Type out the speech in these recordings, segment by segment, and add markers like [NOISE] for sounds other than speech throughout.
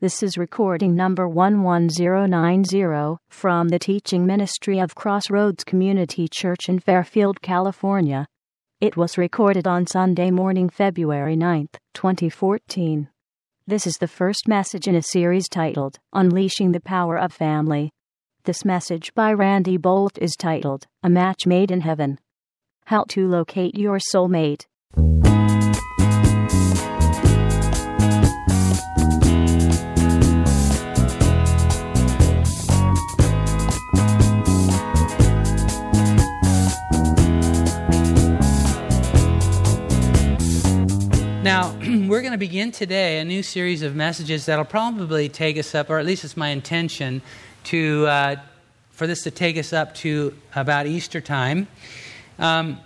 This is recording number 11090 from the teaching ministry of Crossroads Community Church in Fairfield, California. It was recorded on Sunday morning, February 9th, 2014. This is the first message in a series titled Unleashing the Power of Family. This message by Randy Boldt is titled A Match Made in Heaven. How to Locate Your Soulmate. Now, [CLEARS THROAT] we're going to begin today a new series of messages that'll probably take us up, or at least it's my intention, to, uh, for this to take us up to about Easter time. Um,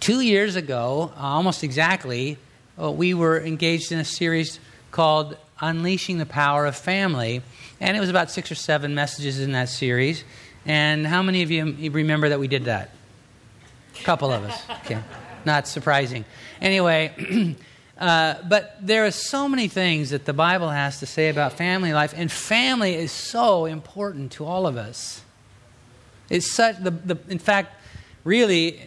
two years ago, almost exactly, uh, we were engaged in a series called Unleashing the Power of Family. And it was about six or seven messages in that series. And how many of you remember that we did that? A couple of us. Okay. Not surprising. Anyway, [CLEARS THROAT] uh, but there are so many things that the Bible has to say about family life, and family is so important to all of us. It's such the, the in fact, really,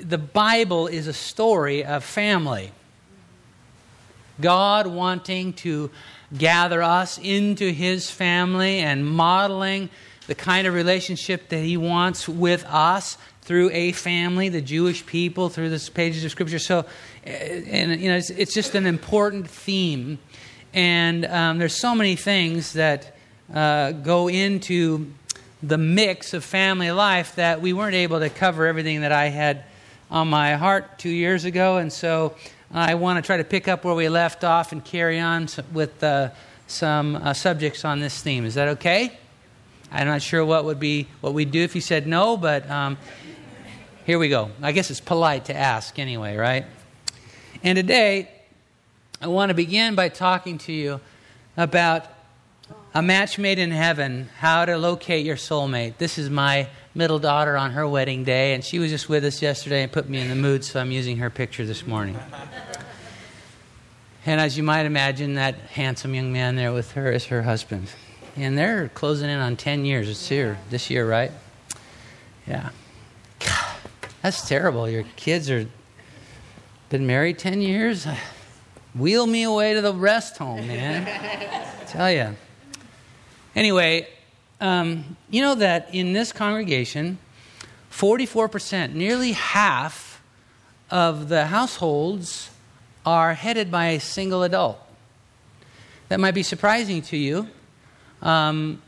the Bible is a story of family. God wanting to gather us into His family and modeling the kind of relationship that He wants with us through a family, the Jewish people, through the pages of Scripture. So, and you know, it's, it's just an important theme, and um, there's so many things that uh, go into the mix of family life that we weren't able to cover everything that I had on my heart two years ago, and so I want to try to pick up where we left off and carry on with uh, some uh, subjects on this theme. Is that okay? I'm not sure what would be what we'd do if you said no, but um, here we go. I guess it's polite to ask anyway, right? And today, I want to begin by talking to you about a match made in heaven, how to locate your soulmate. This is my middle daughter on her wedding day, and she was just with us yesterday and put me in the mood, so I'm using her picture this morning. And as you might imagine, that handsome young man there with her is her husband. And they're closing in on 10 years. It's here, this year, right? Yeah. That's terrible. Your kids are been married 10 years. Wheel me away to the rest home, man. [LAUGHS] Tell you. Anyway, um, you know that in this congregation, 44%, nearly half of the households are headed by a single adult. That might be surprising to you. Um,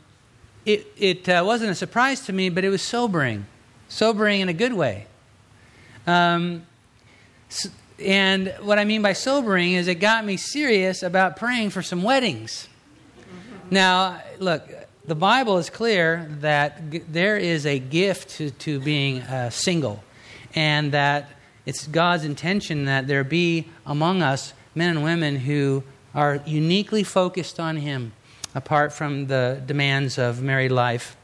it it uh, wasn't a surprise to me, but it was sobering. Sobering in a good way. Um, and what I mean by sobering is it got me serious about praying for some weddings. Now, look, the Bible is clear that g- there is a gift to, to being uh, single, and that it's God's intention that there be among us men and women who are uniquely focused on Him, apart from the demands of married life.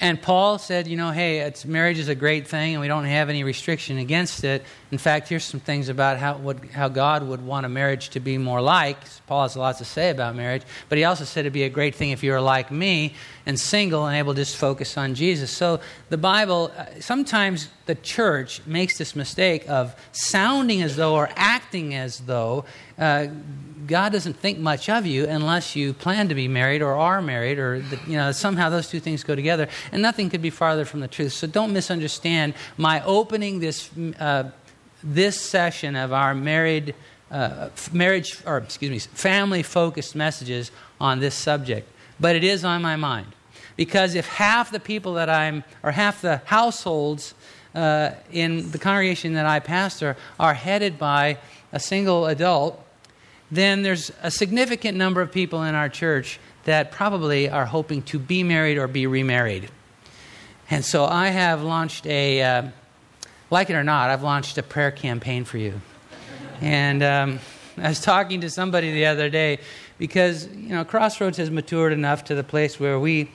And Paul said, you know, hey, marriage is a great thing and we don't have any restriction against it. In fact, here's some things about how, what, how God would want a marriage to be more like. Paul has a lot to say about marriage, but he also said it'd be a great thing if you were like me and single and able to just focus on Jesus. So the Bible, uh, sometimes the church makes this mistake of sounding as though or acting as though uh, God doesn't think much of you unless you plan to be married or are married, or the, you know somehow those two things go together. And nothing could be farther from the truth. So don't misunderstand my opening this uh, this session of our married uh, marriage or excuse me family focused messages on this subject. But it is on my mind because if half the people that I'm or half the households uh, in the congregation that I pastor are headed by a single adult then there's a significant number of people in our church that probably are hoping to be married or be remarried. And so I have launched a, uh, like it or not, I've launched a prayer campaign for you. And um, I was talking to somebody the other day because, you know, Crossroads has matured enough to the place where we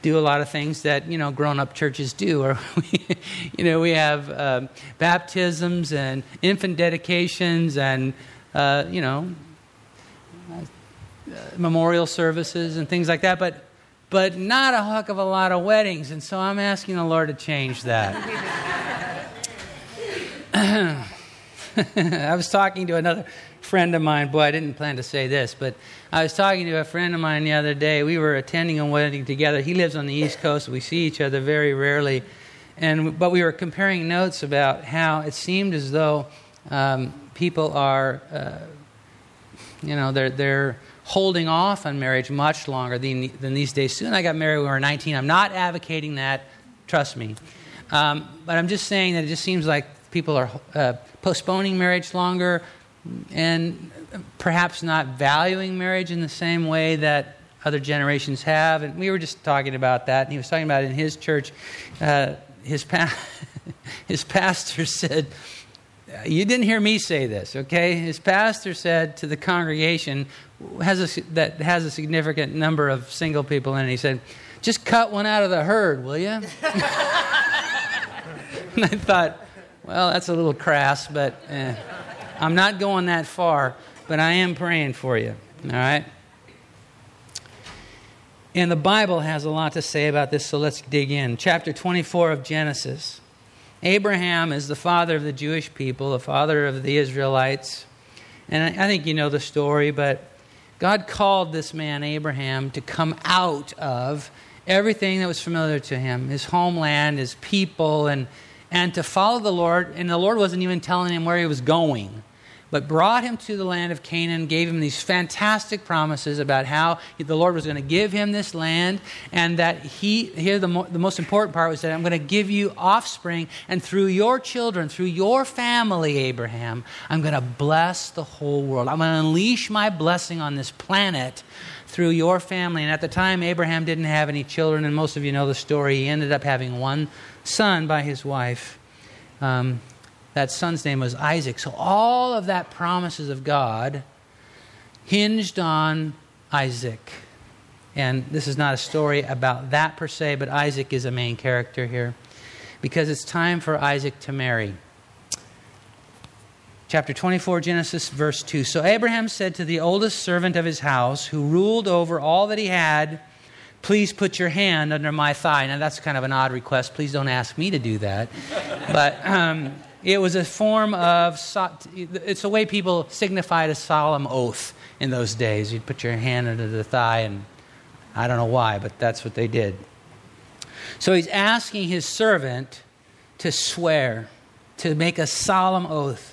do a lot of things that you know grown-up churches do [LAUGHS] or we, you know we have uh, baptisms and infant dedications and uh, you know, memorial services and things like that, but but not a heck of a lot of weddings. And so I'm asking the Lord to change that. [LAUGHS] I was talking to another friend of mine. Boy, I didn't plan to say this, but I was talking to a friend of mine the other day. We were attending a wedding together. He lives on the East Coast. We see each other very rarely. And, but we were comparing notes about how it seemed as though um, people are, uh, you know, they're, they're holding off on marriage much longer than, than these days. Soon I got married when we were 19. I'm not advocating that, trust me. Um, but I'm just saying that it just seems like people are uh, postponing marriage longer and perhaps not valuing marriage in the same way that other generations have. And we were just talking about that. And he was talking about it in his church, uh, his, pa- [LAUGHS] his pastor said, you didn't hear me say this, okay? His pastor said to the congregation has a, that has a significant number of single people in it, he said, just cut one out of the herd, will you? [LAUGHS] and I thought, well, that's a little crass, but eh, I'm not going that far, but I am praying for you, all right? And the Bible has a lot to say about this, so let's dig in. Chapter 24 of Genesis. Abraham is the father of the Jewish people, the father of the Israelites. And I think you know the story, but God called this man, Abraham, to come out of everything that was familiar to him his homeland, his people, and, and to follow the Lord. And the Lord wasn't even telling him where he was going but brought him to the land of Canaan, gave him these fantastic promises about how the Lord was going to give him this land, and that he, here the, mo- the most important part was that I'm going to give you offspring, and through your children, through your family, Abraham, I'm going to bless the whole world. I'm going to unleash my blessing on this planet through your family. And at the time, Abraham didn't have any children, and most of you know the story. He ended up having one son by his wife. Um, that son's name was Isaac. So all of that promises of God hinged on Isaac. And this is not a story about that per se, but Isaac is a main character here because it's time for Isaac to marry. Chapter 24, Genesis, verse 2. So Abraham said to the oldest servant of his house, who ruled over all that he had, Please put your hand under my thigh. Now, that's kind of an odd request. Please don't ask me to do that. but um, it was a form of, it's a way people signified a solemn oath in those days. You'd put your hand under the thigh, and I don't know why, but that's what they did. So he's asking his servant to swear, to make a solemn oath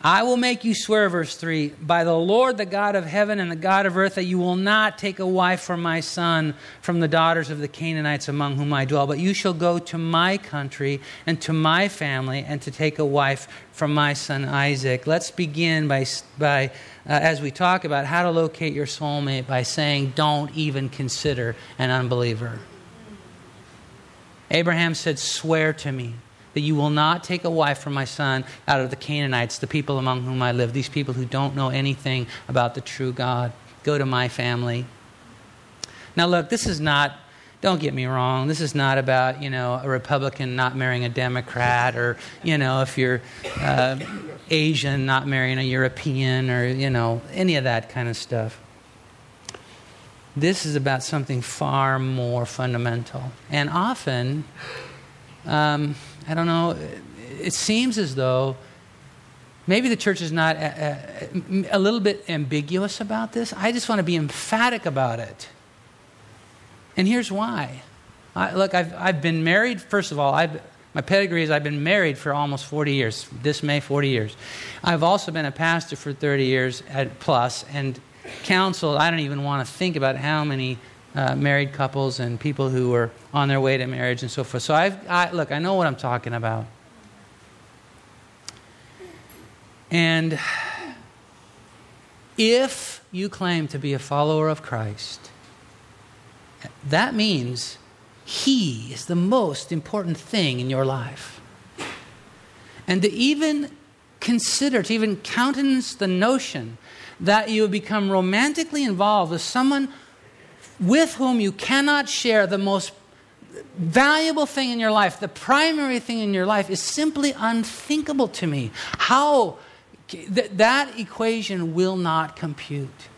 I will make you swear, verse 3, by the Lord, the God of heaven and the God of earth, that you will not take a wife for my son from the daughters of the Canaanites among whom I dwell, but you shall go to my country and to my family and to take a wife from my son Isaac. Let's begin by, by uh, as we talk about how to locate your soulmate, by saying, don't even consider an unbeliever. Abraham said, Swear to me that you will not take a wife for my son out of the Canaanites, the people among whom I live, these people who don't know anything about the true God. Go to my family. Now, look, this is not, don't get me wrong, this is not about, you know, a Republican not marrying a Democrat or, you know, if you're uh, Asian not marrying a European or, you know, any of that kind of stuff. This is about something far more fundamental. And often, um, I don't know, it seems as though maybe the church is not a, uh, a, uh, a little bit ambiguous about this. I just want to be emphatic about it. And here's why. I, look, I've, I've been married, first of all, I've, my pedigree is I've been married for almost 40 years, this May, 40 years. I've also been a pastor for 30 years at plus and counseled, I don't even want to think about how many uh, married couples and people who were on their way to marriage and so forth. So I've, I, look, I know what I'm talking about. And if you claim to be a follower of Christ, that means He is the most important thing in your life. And to even consider, to even countenance the notion that you have become romantically involved with someone with whom you cannot share the most valuable thing in your life, the primary thing in your life, is simply unthinkable to me. How th- that equation will not compute.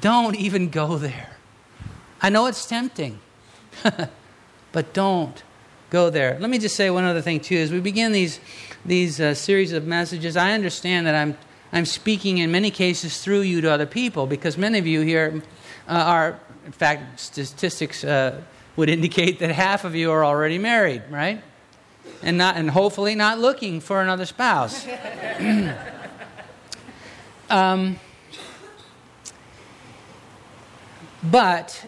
Don't even go there. I know it's tempting, [LAUGHS] but don't go there. Let me just say one other thing, too. As we begin these, these uh, series of messages, I understand that I'm, I'm speaking in many cases through you to other people because many of you here uh, are, in fact, statistics uh, would indicate that half of you are already married, right? And, not, and hopefully not looking for another spouse. [LAUGHS] [CLEARS THROAT] um, but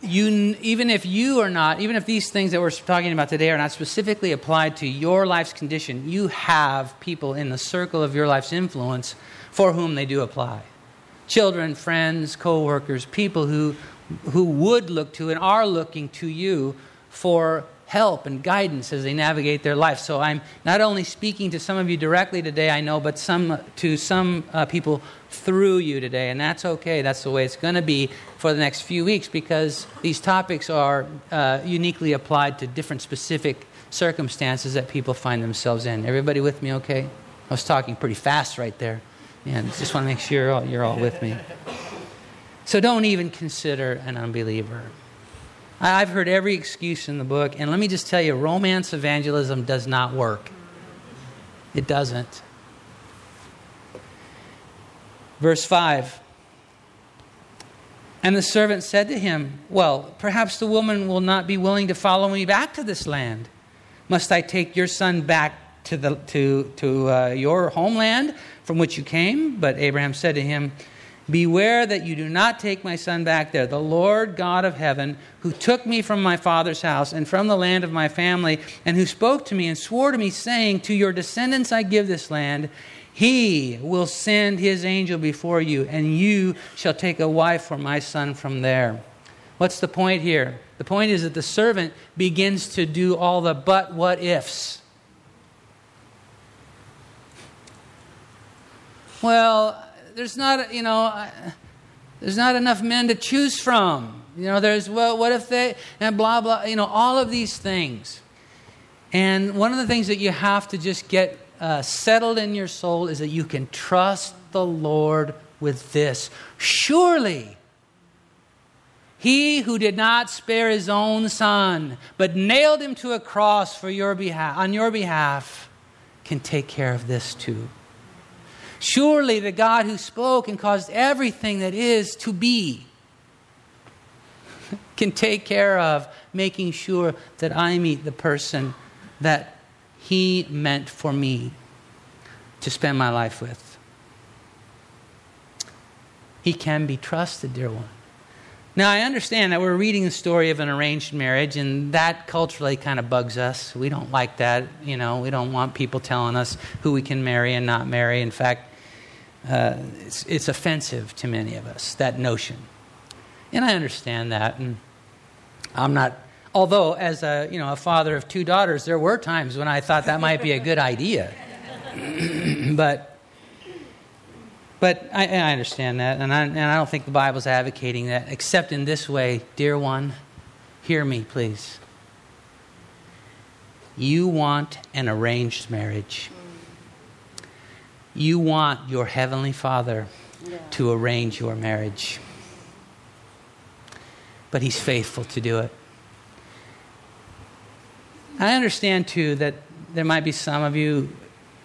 you, even if you are not, even if these things that we're talking about today are not specifically applied to your life's condition, you have people in the circle of your life's influence for whom they do apply. Children, friends, co workers, people who, who would look to and are looking to you for help and guidance as they navigate their life. So I'm not only speaking to some of you directly today, I know, but some to some uh, people through you today, and that's okay. That's the way it's going to be for the next few weeks because these topics are uh, uniquely applied to different specific circumstances that people find themselves in. Everybody with me? Okay. I was talking pretty fast right there, and just want to make sure you're all, you're all with me. So don't even consider an unbeliever. I've heard every excuse in the book, and let me just tell you romance evangelism does not work. It doesn't. Verse 5 And the servant said to him, Well, perhaps the woman will not be willing to follow me back to this land. Must I take your son back to, the, to, to uh, your homeland from which you came? But Abraham said to him, Beware that you do not take my son back there. The Lord God of heaven, who took me from my father's house and from the land of my family, and who spoke to me and swore to me, saying, To your descendants I give this land, he will send his angel before you, and you shall take a wife for my son from there. What's the point here? The point is that the servant begins to do all the but what ifs. Well, there's not, you know, there's not enough men to choose from. You know, there's, well, what if they, and blah, blah, you know, all of these things. And one of the things that you have to just get uh, settled in your soul is that you can trust the Lord with this. Surely, he who did not spare his own son, but nailed him to a cross for your behalf, on your behalf, can take care of this too. Surely the God who spoke and caused everything that is to be [LAUGHS] can take care of making sure that I meet the person that He meant for me to spend my life with. He can be trusted, dear one. Now, I understand that we're reading the story of an arranged marriage, and that culturally kind of bugs us. We don't like that. You know, we don't want people telling us who we can marry and not marry. In fact, uh, it's, it's offensive to many of us, that notion. And I understand that. And I'm not, although as a, you know, a father of two daughters, there were times when I thought that might be a good idea. [CLEARS THROAT] but but I, I, understand that, and I, and I don't think the Bible's advocating that, except in this way, dear one, hear me, please. You want an arranged marriage. You want your Heavenly Father yeah. to arrange your marriage. But He's faithful to do it. I understand, too, that there might be some of you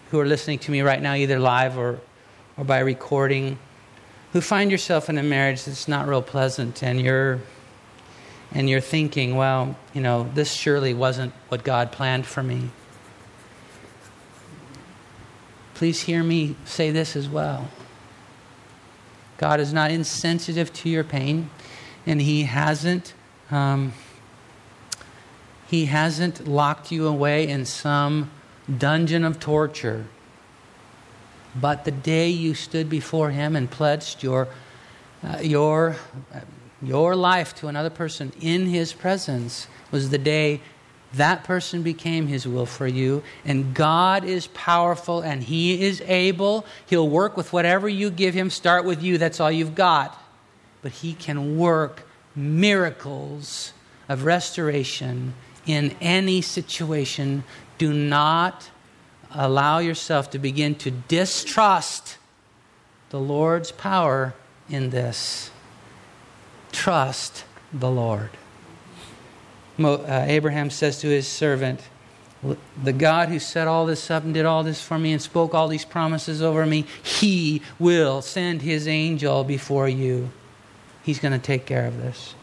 who are listening to me right now, either live or or by recording who find yourself in a marriage that's not real pleasant and you're and you're thinking, well, you know, this surely wasn't what God planned for me. Please hear me say this as well. God is not insensitive to your pain, and He hasn't um, He hasn't locked you away in some dungeon of torture but the day you stood before Him and pledged your, uh, your, uh, your life to another person in His presence was the day that person became His will for you. And God is powerful and He is able. He'll work with whatever you give Him. Start with you, that's all you've got. But He can work miracles of restoration in any situation. Do not allow yourself to begin to distrust the Lord's power in this. trust the Lord. Uh, Abraham says to his servant, The God who set all this up and did all this for me and spoke all these promises over me, he will send his angel before you. He's going to take care of this.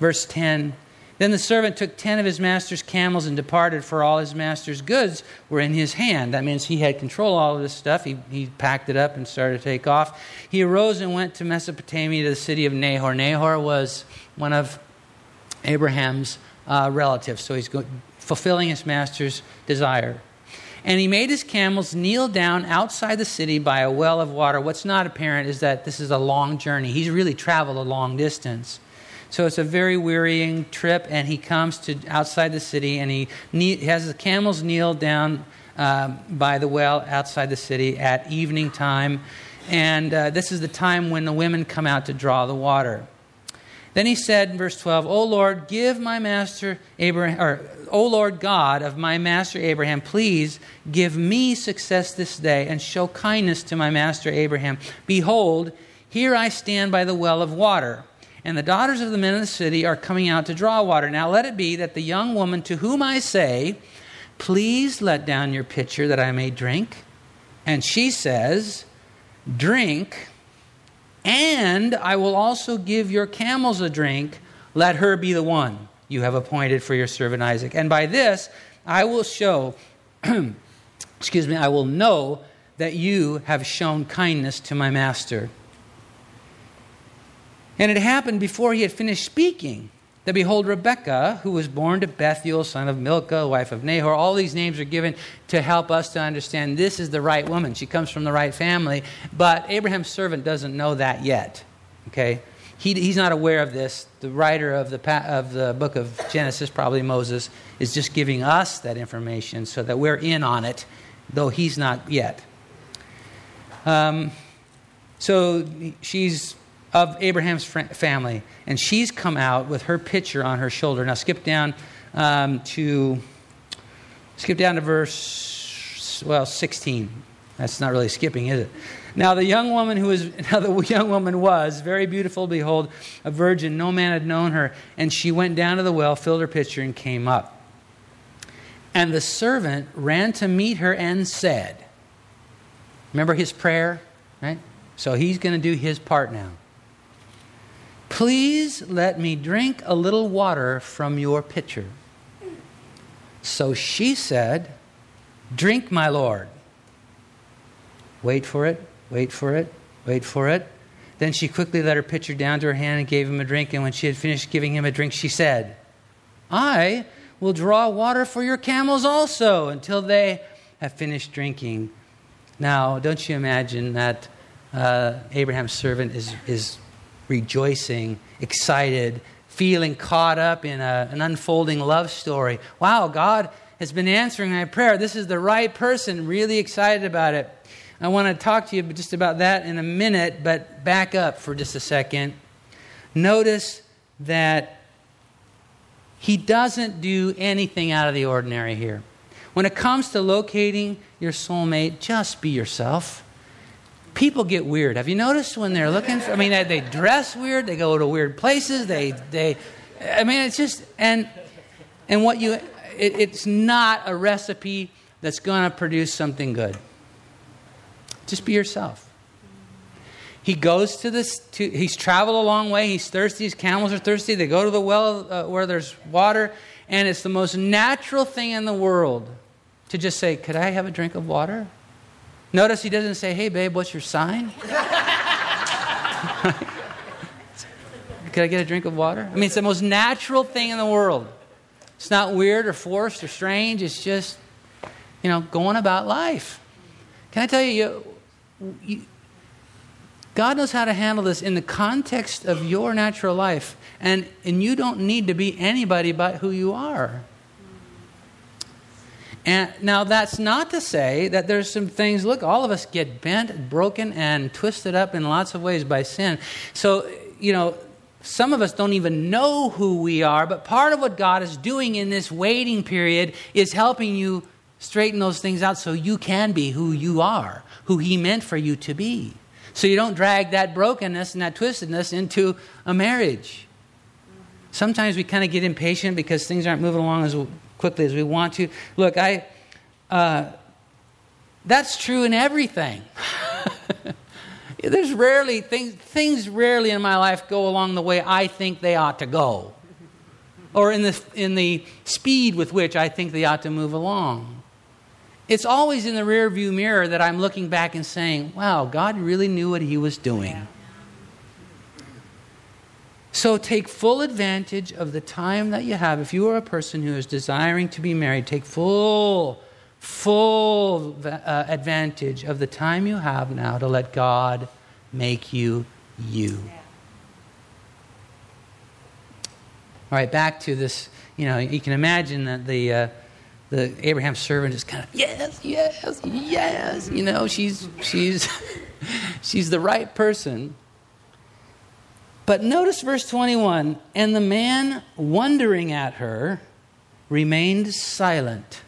Verse 10 Then the servant took ten of his master's camels and departed, for all his master's goods were in his hand. That means he had control of all of this stuff. He, he packed it up and started to take off. He arose and went to Mesopotamia to the city of Nahor. Nahor was one of Abraham's uh, relatives, so he's go- fulfilling his master's desire. And he made his camels kneel down outside the city by a well of water. What's not apparent is that this is a long journey. He's really traveled a long distance. So it's a very wearying trip, and he comes to outside the city, and he ne- has the camels kneel down uh, by the well outside the city at evening time, and uh, this is the time when the women come out to draw the water. Then he said in verse 12, O Lord, give my master Abraham, or O Lord God of my master Abraham, please give me success this day and show kindness to my master Abraham. Behold, here I stand by the well of water and the daughters of the men of the city are coming out to draw water. Now let it be that the young woman to whom I say, Please let down your pitcher that I may drink. And she says, Drink, and I will also give your camels a drink. Let her be the one you have appointed for your servant Isaac. And by this I will show, [CLEARS THROAT] excuse me, I will know that you have shown kindness to my master. And it happened before he had finished speaking that behold, Rebekah, who was born to Bethuel, son of Milcah, wife of Nahor, all these names are given to help us to understand this is the right woman. She comes from the right family. But Abraham's servant doesn't know that yet. Okay? He, he's not aware of this. The writer of the, of the book of Genesis, probably Moses, is just giving us that information so that we're in on it, though he's not yet. Um, so she's of Abraham's family, and she's come out with her pitcher on her shoulder. Now, skip down um, to skip down to verse well 16. That's not really skipping, is it? Now the young woman who was [LAUGHS] now the young woman was very beautiful. Behold, a virgin. No man had known her, and she went down to the well, filled her pitcher, and came up. And the servant ran to meet her and said, "Remember his prayer, right? So he's going to do his part now." Please let me drink a little water from your pitcher. So she said, Drink, my Lord. Wait for it, wait for it, wait for it. Then she quickly let her pitcher down to her hand and gave him a drink. And when she had finished giving him a drink, she said, I will draw water for your camels also until they have finished drinking. Now, don't you imagine that uh, Abraham's servant is, is rejoicing, excited, feeling caught up in a, an unfolding love story. Wow, God has been answering my prayer. This is the right person, really excited about it. I want to talk to you just about that in a minute, but back up for just a second. Notice that he doesn't do anything out of the ordinary here. When it comes to locating your soulmate, just be yourself people get weird. Have you noticed when they're looking for, I mean, they dress weird, they go to weird places, they, they, I mean, it's just, and, and what you, it, it's not a recipe that's going to produce something good. Just be yourself. He goes to this, to, he's traveled a long way, he's thirsty, his camels are thirsty, they go to the well uh, where there's water, and it's the most natural thing in the world to just say, Could I have a drink of water? Notice he doesn't say, Hey, babe, what's your sign? [LAUGHS] Could I get a drink of water? I mean, it's the most natural thing in the world. It's not weird or forced or strange. It's just, you know, going about life. Can I tell you, you, you God knows how to handle this in the context of your natural life. And, and you don't need to be anybody but who you are. And now that's not to say that there's some things, look, all of us get bent, broken, and twisted up in lots of ways by sin. So, you know, some of us don't even know who we are, but part of what God is doing in this waiting period is helping you straighten those things out so you can be who you are, who He meant for you to be. So you don't drag that brokenness and that twistedness into a marriage. Sometimes we kind of get impatient because things aren't moving along as quickly as we want to. Look, I, uh, that's true in everything. [LAUGHS] There's rarely things, things rarely in my life go along the way I think they ought to go, or in the, in the speed with which I think they ought to move along. It's always in the rearview mirror that I'm looking back and saying, wow, God really knew what He was doing. So take full advantage of the time that you have. If you are a person who is desiring to be married, take full full uh, advantage of the time you have now to let God make you you. All right, back to this. You know, you can imagine that the uh, the Abraham servant is kind of yes, yes, yes. You know, she's she's [LAUGHS] she's the right person. But notice verse 21 and the man wondering at her remained silent.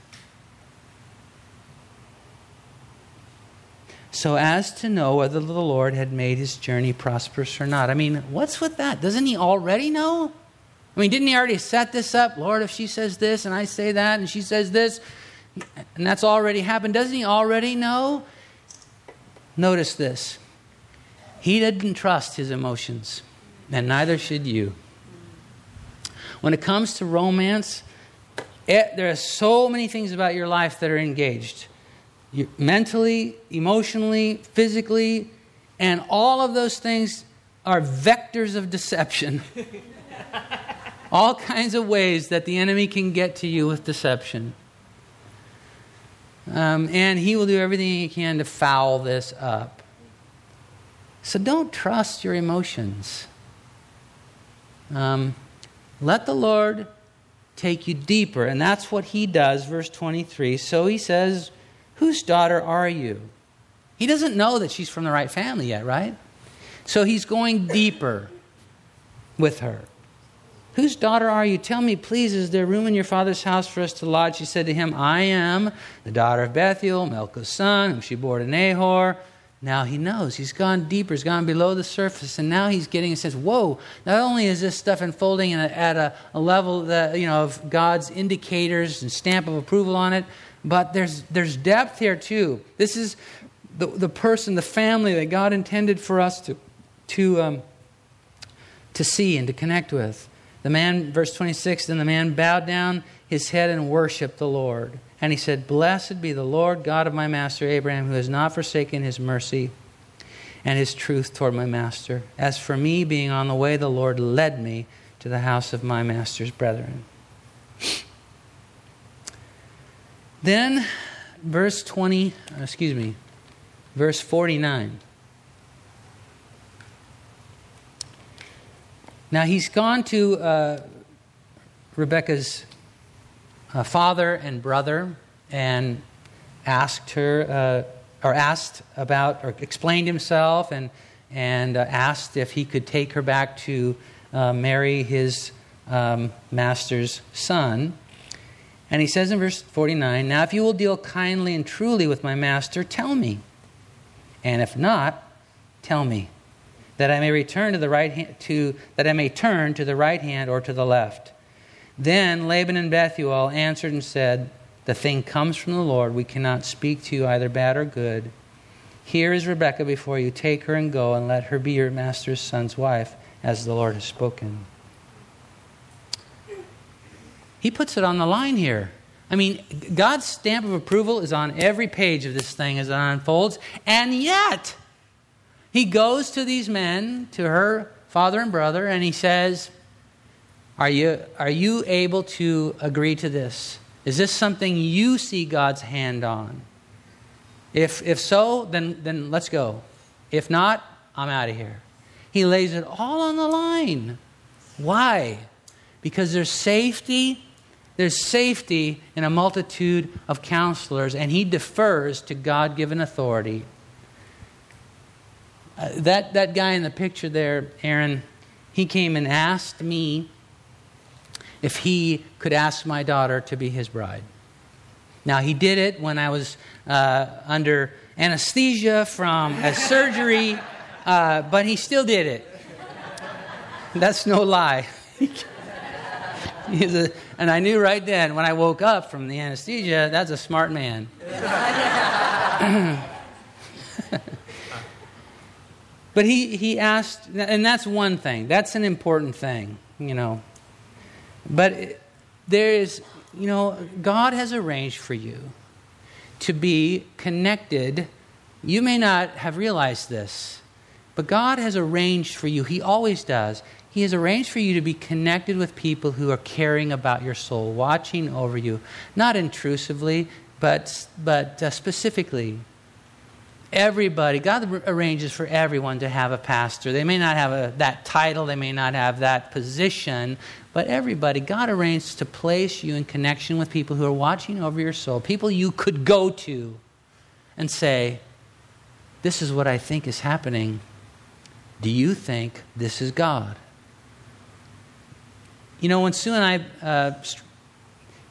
so as to know whether the Lord had made his journey prosperous or not. I mean, what's with that? Doesn't he already know? I mean, didn't he already set this up? Lord, if she says this and I say that and she says this, and that's already happened, doesn't he already know? Notice this. He didn't trust his emotions, and neither should you. When it comes to romance, it, there are so many things about your life that are engaged you, mentally, emotionally, physically, and all of those things are vectors of deception. [LAUGHS] all kinds of ways that the enemy can get to you with deception. Um, and he will do everything he can to foul this up. So don't trust your emotions. Um, let the Lord take you deeper. And that's what he does, verse 23. So he says, Whose daughter are you? He doesn't know that she's from the right family yet, right? So he's going deeper with her. Whose daughter are you? Tell me, please, is there room in your father's house for us to lodge? She said to him, I am the daughter of Bethuel, Milcah's son, whom she bore to Nahor. Now he knows. He's gone deeper. He's gone below the surface. And now he's getting and says, Whoa, not only is this stuff unfolding at a, a level that, you know, of God's indicators and stamp of approval on it, but there's, there's depth here too. This is the, the person, the family that God intended for us to, to, um, to see and to connect with. The man, verse 26, then the man bowed down his head and worshiped the Lord. And he said, Blessed be the Lord God of my master Abraham, who has not forsaken his mercy and his truth toward my master. As for me, being on the way, the Lord led me to the house of my master's brethren. Then, verse 20, excuse me, verse 49. Now he's gone to uh, Rebecca's uh, father and brother and asked her, uh, or asked about, or explained himself and, and uh, asked if he could take her back to uh, marry his um, master's son. And he says in verse 49 Now, if you will deal kindly and truly with my master, tell me. And if not, tell me, that I may return to the right hand, to, that I may turn to the right hand or to the left. Then Laban and Bethuel answered and said, The thing comes from the Lord. We cannot speak to you either bad or good. Here is Rebekah before you. Take her and go, and let her be your master's son's wife, as the Lord has spoken. He puts it on the line here. I mean, God's stamp of approval is on every page of this thing as it unfolds, and yet he goes to these men, to her father and brother, and he says, Are you, are you able to agree to this? Is this something you see God's hand on? If, if so, then, then let's go. If not, I'm out of here. He lays it all on the line. Why? Because there's safety there's safety in a multitude of counselors, and he defers to God given authority. Uh, that, that guy in the picture there, Aaron, he came and asked me if he could ask my daughter to be his bride. Now, he did it when I was uh, under anesthesia from a surgery uh, but he still did it. That's no lie. [LAUGHS] a, and I knew right then when I woke up from the anesthesia, that's a smart man. [LAUGHS] but he, he asked, and that's one thing. That's an important thing, you know. But there is, you know, God has arranged for you to be connected. You may not have realized this, but God has arranged for you, He always does. He has arranged for you to be connected with people who are caring about your soul, watching over you, not intrusively, but, but uh, specifically. Everybody, God arranges for everyone to have a pastor. They may not have a, that title, they may not have that position, but everybody, God arranges to place you in connection with people who are watching over your soul, people you could go to and say, This is what I think is happening. Do you think this is God? You know, when Sue and I uh,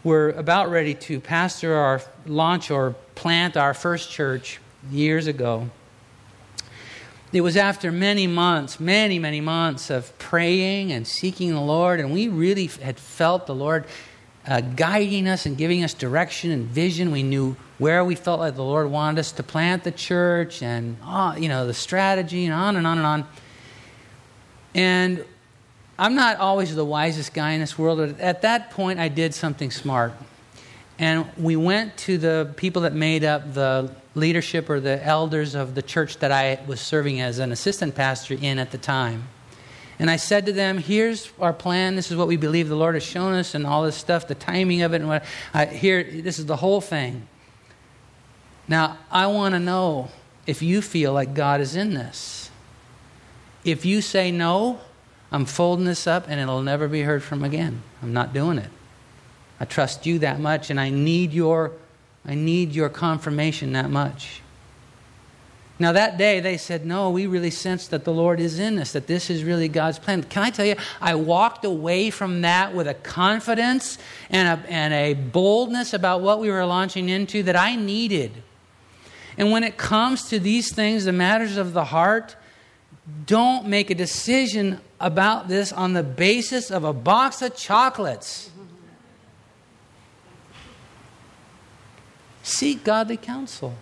were about ready to pastor our launch or plant our first church years ago, it was after many months, many, many months of praying and seeking the Lord, and we really had felt the Lord uh, guiding us and giving us direction and vision. We knew where we felt like the Lord wanted us to plant the church and, uh, you know, the strategy and on and on and on. And I'm not always the wisest guy in this world, at that point, I did something smart. And we went to the people that made up the leadership or the elders of the church that I was serving as an assistant pastor in at the time. And I said to them, Here's our plan. This is what we believe the Lord has shown us, and all this stuff, the timing of it. And what, I, here, this is the whole thing. Now, I want to know if you feel like God is in this. If you say no, I'm folding this up and it'll never be heard from again. I'm not doing it. I trust you that much and I need your I need your confirmation that much. Now, that day they said, No, we really sense that the Lord is in us, that this is really God's plan. Can I tell you, I walked away from that with a confidence and a, and a boldness about what we were launching into that I needed. And when it comes to these things, the matters of the heart, don't make a decision about this on the basis of a box of chocolates. Seek godly counsel.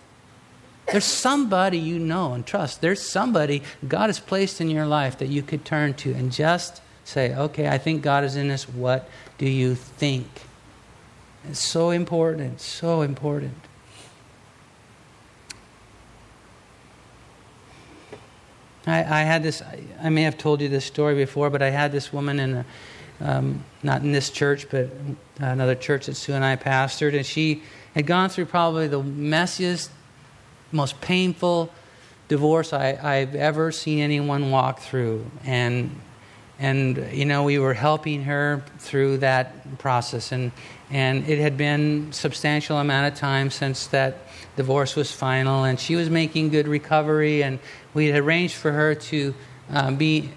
There's somebody you know and trust. There's somebody God has placed in your life that you could turn to and just say, okay, I think God is in this. What do you think? It's so important, so important. I, I had this, I, I, may have told you this story before, but I had this woman in a, um, not in this church, but another church that Sue and I pastored, and she had gone through probably the messiest, most painful divorce I, I've ever seen anyone walk through. And, and, you know, we were helping her through that process. And, and it had been substantial amount of time since that divorce was final, and she was making good recovery, and we had arranged for her to uh, be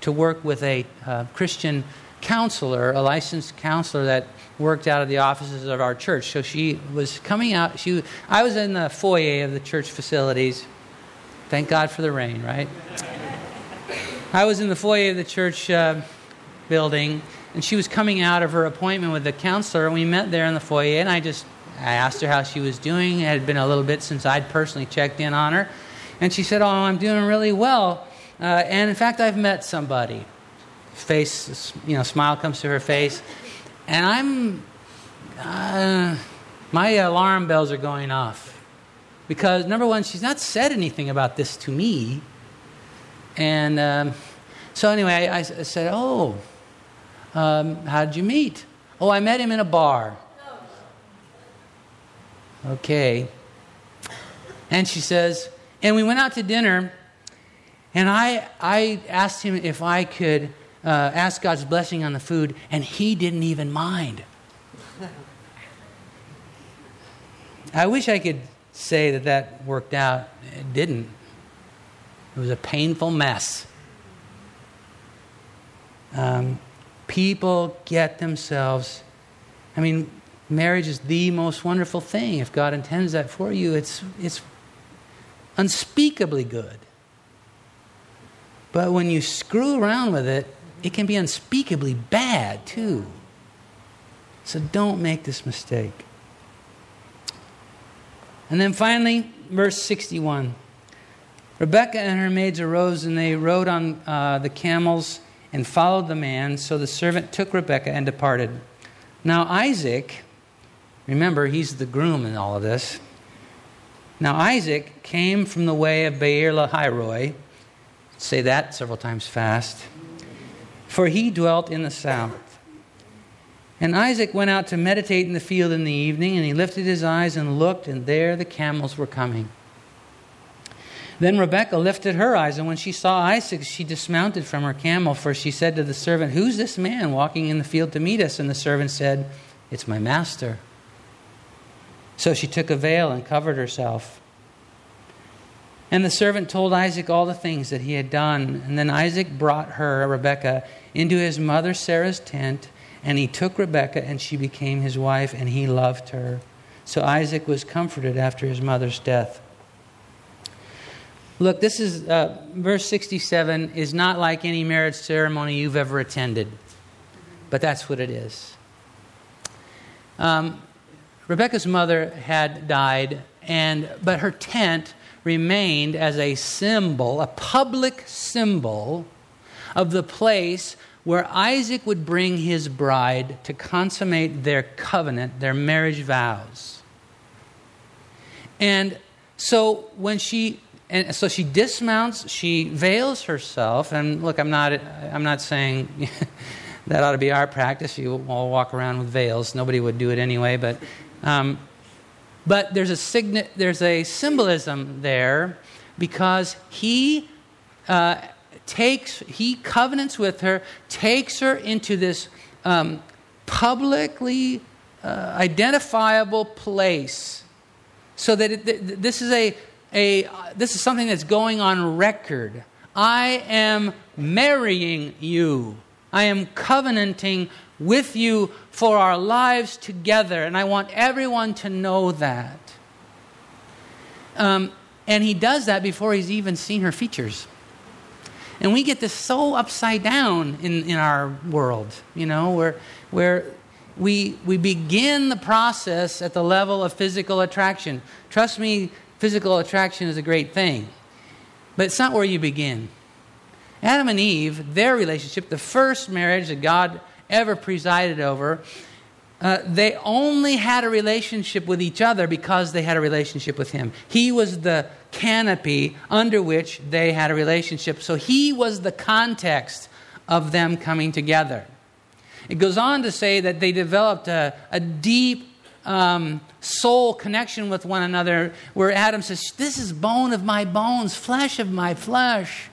to work with a uh, Christian counselor, a licensed counselor that worked out of the offices of our church. So she was coming out. She, I was in the foyer of the church facilities. Thank God for the rain, right? I was in the foyer of the church uh, building, and she was coming out of her appointment with the counselor, and we met there in the foyer, and I just I asked her how she was doing. It had been a little bit since I'd personally checked in on her. And she said, Oh, I'm doing really well. Uh, and in fact, I've met somebody. Face, you know, smile comes to her face. And I'm, uh, my alarm bells are going off. Because, number one, she's not said anything about this to me. And um, so, anyway, I, I said, Oh, um, how did you meet? Oh, I met him in a bar. Okay. And she says, and we went out to dinner, and I, I asked him if I could uh, ask God's blessing on the food, and he didn't even mind. I wish I could say that that worked out. It didn't. It was a painful mess. Um, people get themselves, I mean, marriage is the most wonderful thing. If God intends that for you, it's, it's unspeakably good. But when you screw around with it, it can be unspeakably bad too. So don't make this mistake. And then finally, verse 61. Rebekah and her maids arose and they rode on uh, the camels and followed the man. So the servant took Rebekah and departed. Now Isaac, remember, he's the groom in all of this. Now Isaac came from the way of Beer Lahai Say that several times fast. For he dwelt in the south. And Isaac went out to meditate in the field in the evening, and he lifted his eyes and looked, and there the camels were coming. Then Rebekah lifted her eyes, and when she saw Isaac, she dismounted from her camel, for she said to the servant, Who's this man walking in the field to meet us? And the servant said, It's my master. So she took a veil and covered herself. And the servant told Isaac all the things that he had done. And then Isaac brought her, Rebekah, into his mother Sarah's tent, and he took Rebekah, and she became his wife, and he loved her. So Isaac was comforted after his mother's death. Look, this is uh, verse 67 is not like any marriage ceremony you've ever attended, but that's what it is. Um, Rebekah's mother had died, and but her tent remained as a symbol, a public symbol of the place where Isaac would bring his bride to consummate their covenant, their marriage vows. And so when she and so she dismounts, she veils herself, and look, I'm not, I'm not saying [LAUGHS] that ought to be our practice. You all walk around with veils. Nobody would do it anyway, but, um, but there's a there's a symbolism there because he uh, takes, he covenants with her, takes her into this um, publicly uh, identifiable place, so that it, this is a a, this is something that's going on record. I am marrying you. I am covenanting with you for our lives together, and I want everyone to know that. Um, and he does that before he's even seen her features. And we get this so upside down in, in our world, you know, where, where we, we begin the process at the level of physical attraction. Trust me, physical attraction is a great thing, but it's not where you begin. Adam and Eve, their relationship, the first marriage that God ever presided over, uh, they only had a relationship with each other because they had a relationship with Him. He was the canopy under which they had a relationship. So He was the context of them coming together. It goes on to say that they developed a, a deep um, soul connection with one another, where Adam says, This is bone of my bones, flesh of my flesh.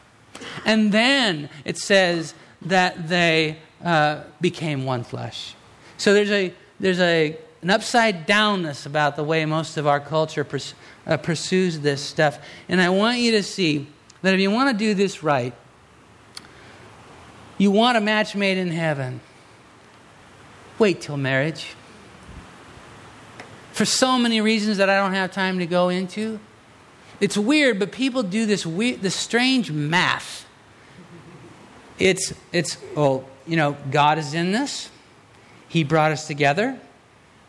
And then it says that they uh, became one flesh. So there's, a, there's a, an upside downness about the way most of our culture pers- uh, pursues this stuff. And I want you to see that if you want to do this right, you want a match made in heaven, wait till marriage for so many reasons that I don't have time to go into. It's weird, but people do this weird, this strange math. It's, it's, oh, you know, God is in this. He brought us together.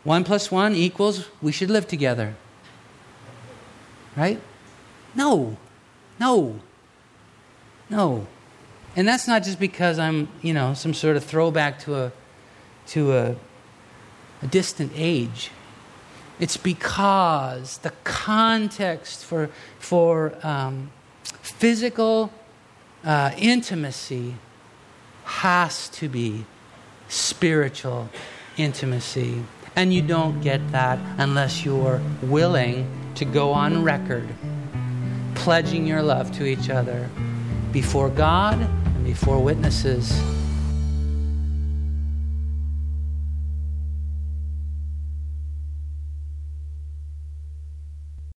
One plus one equals we should live together. Right? No. No. No. And that's not just because I'm, you know, some sort of throwback to a, to a, a distant age. It's because the context for, for um, physical uh, intimacy has to be spiritual intimacy. And you don't get that unless you're willing to go on record pledging your love to each other before God and before witnesses.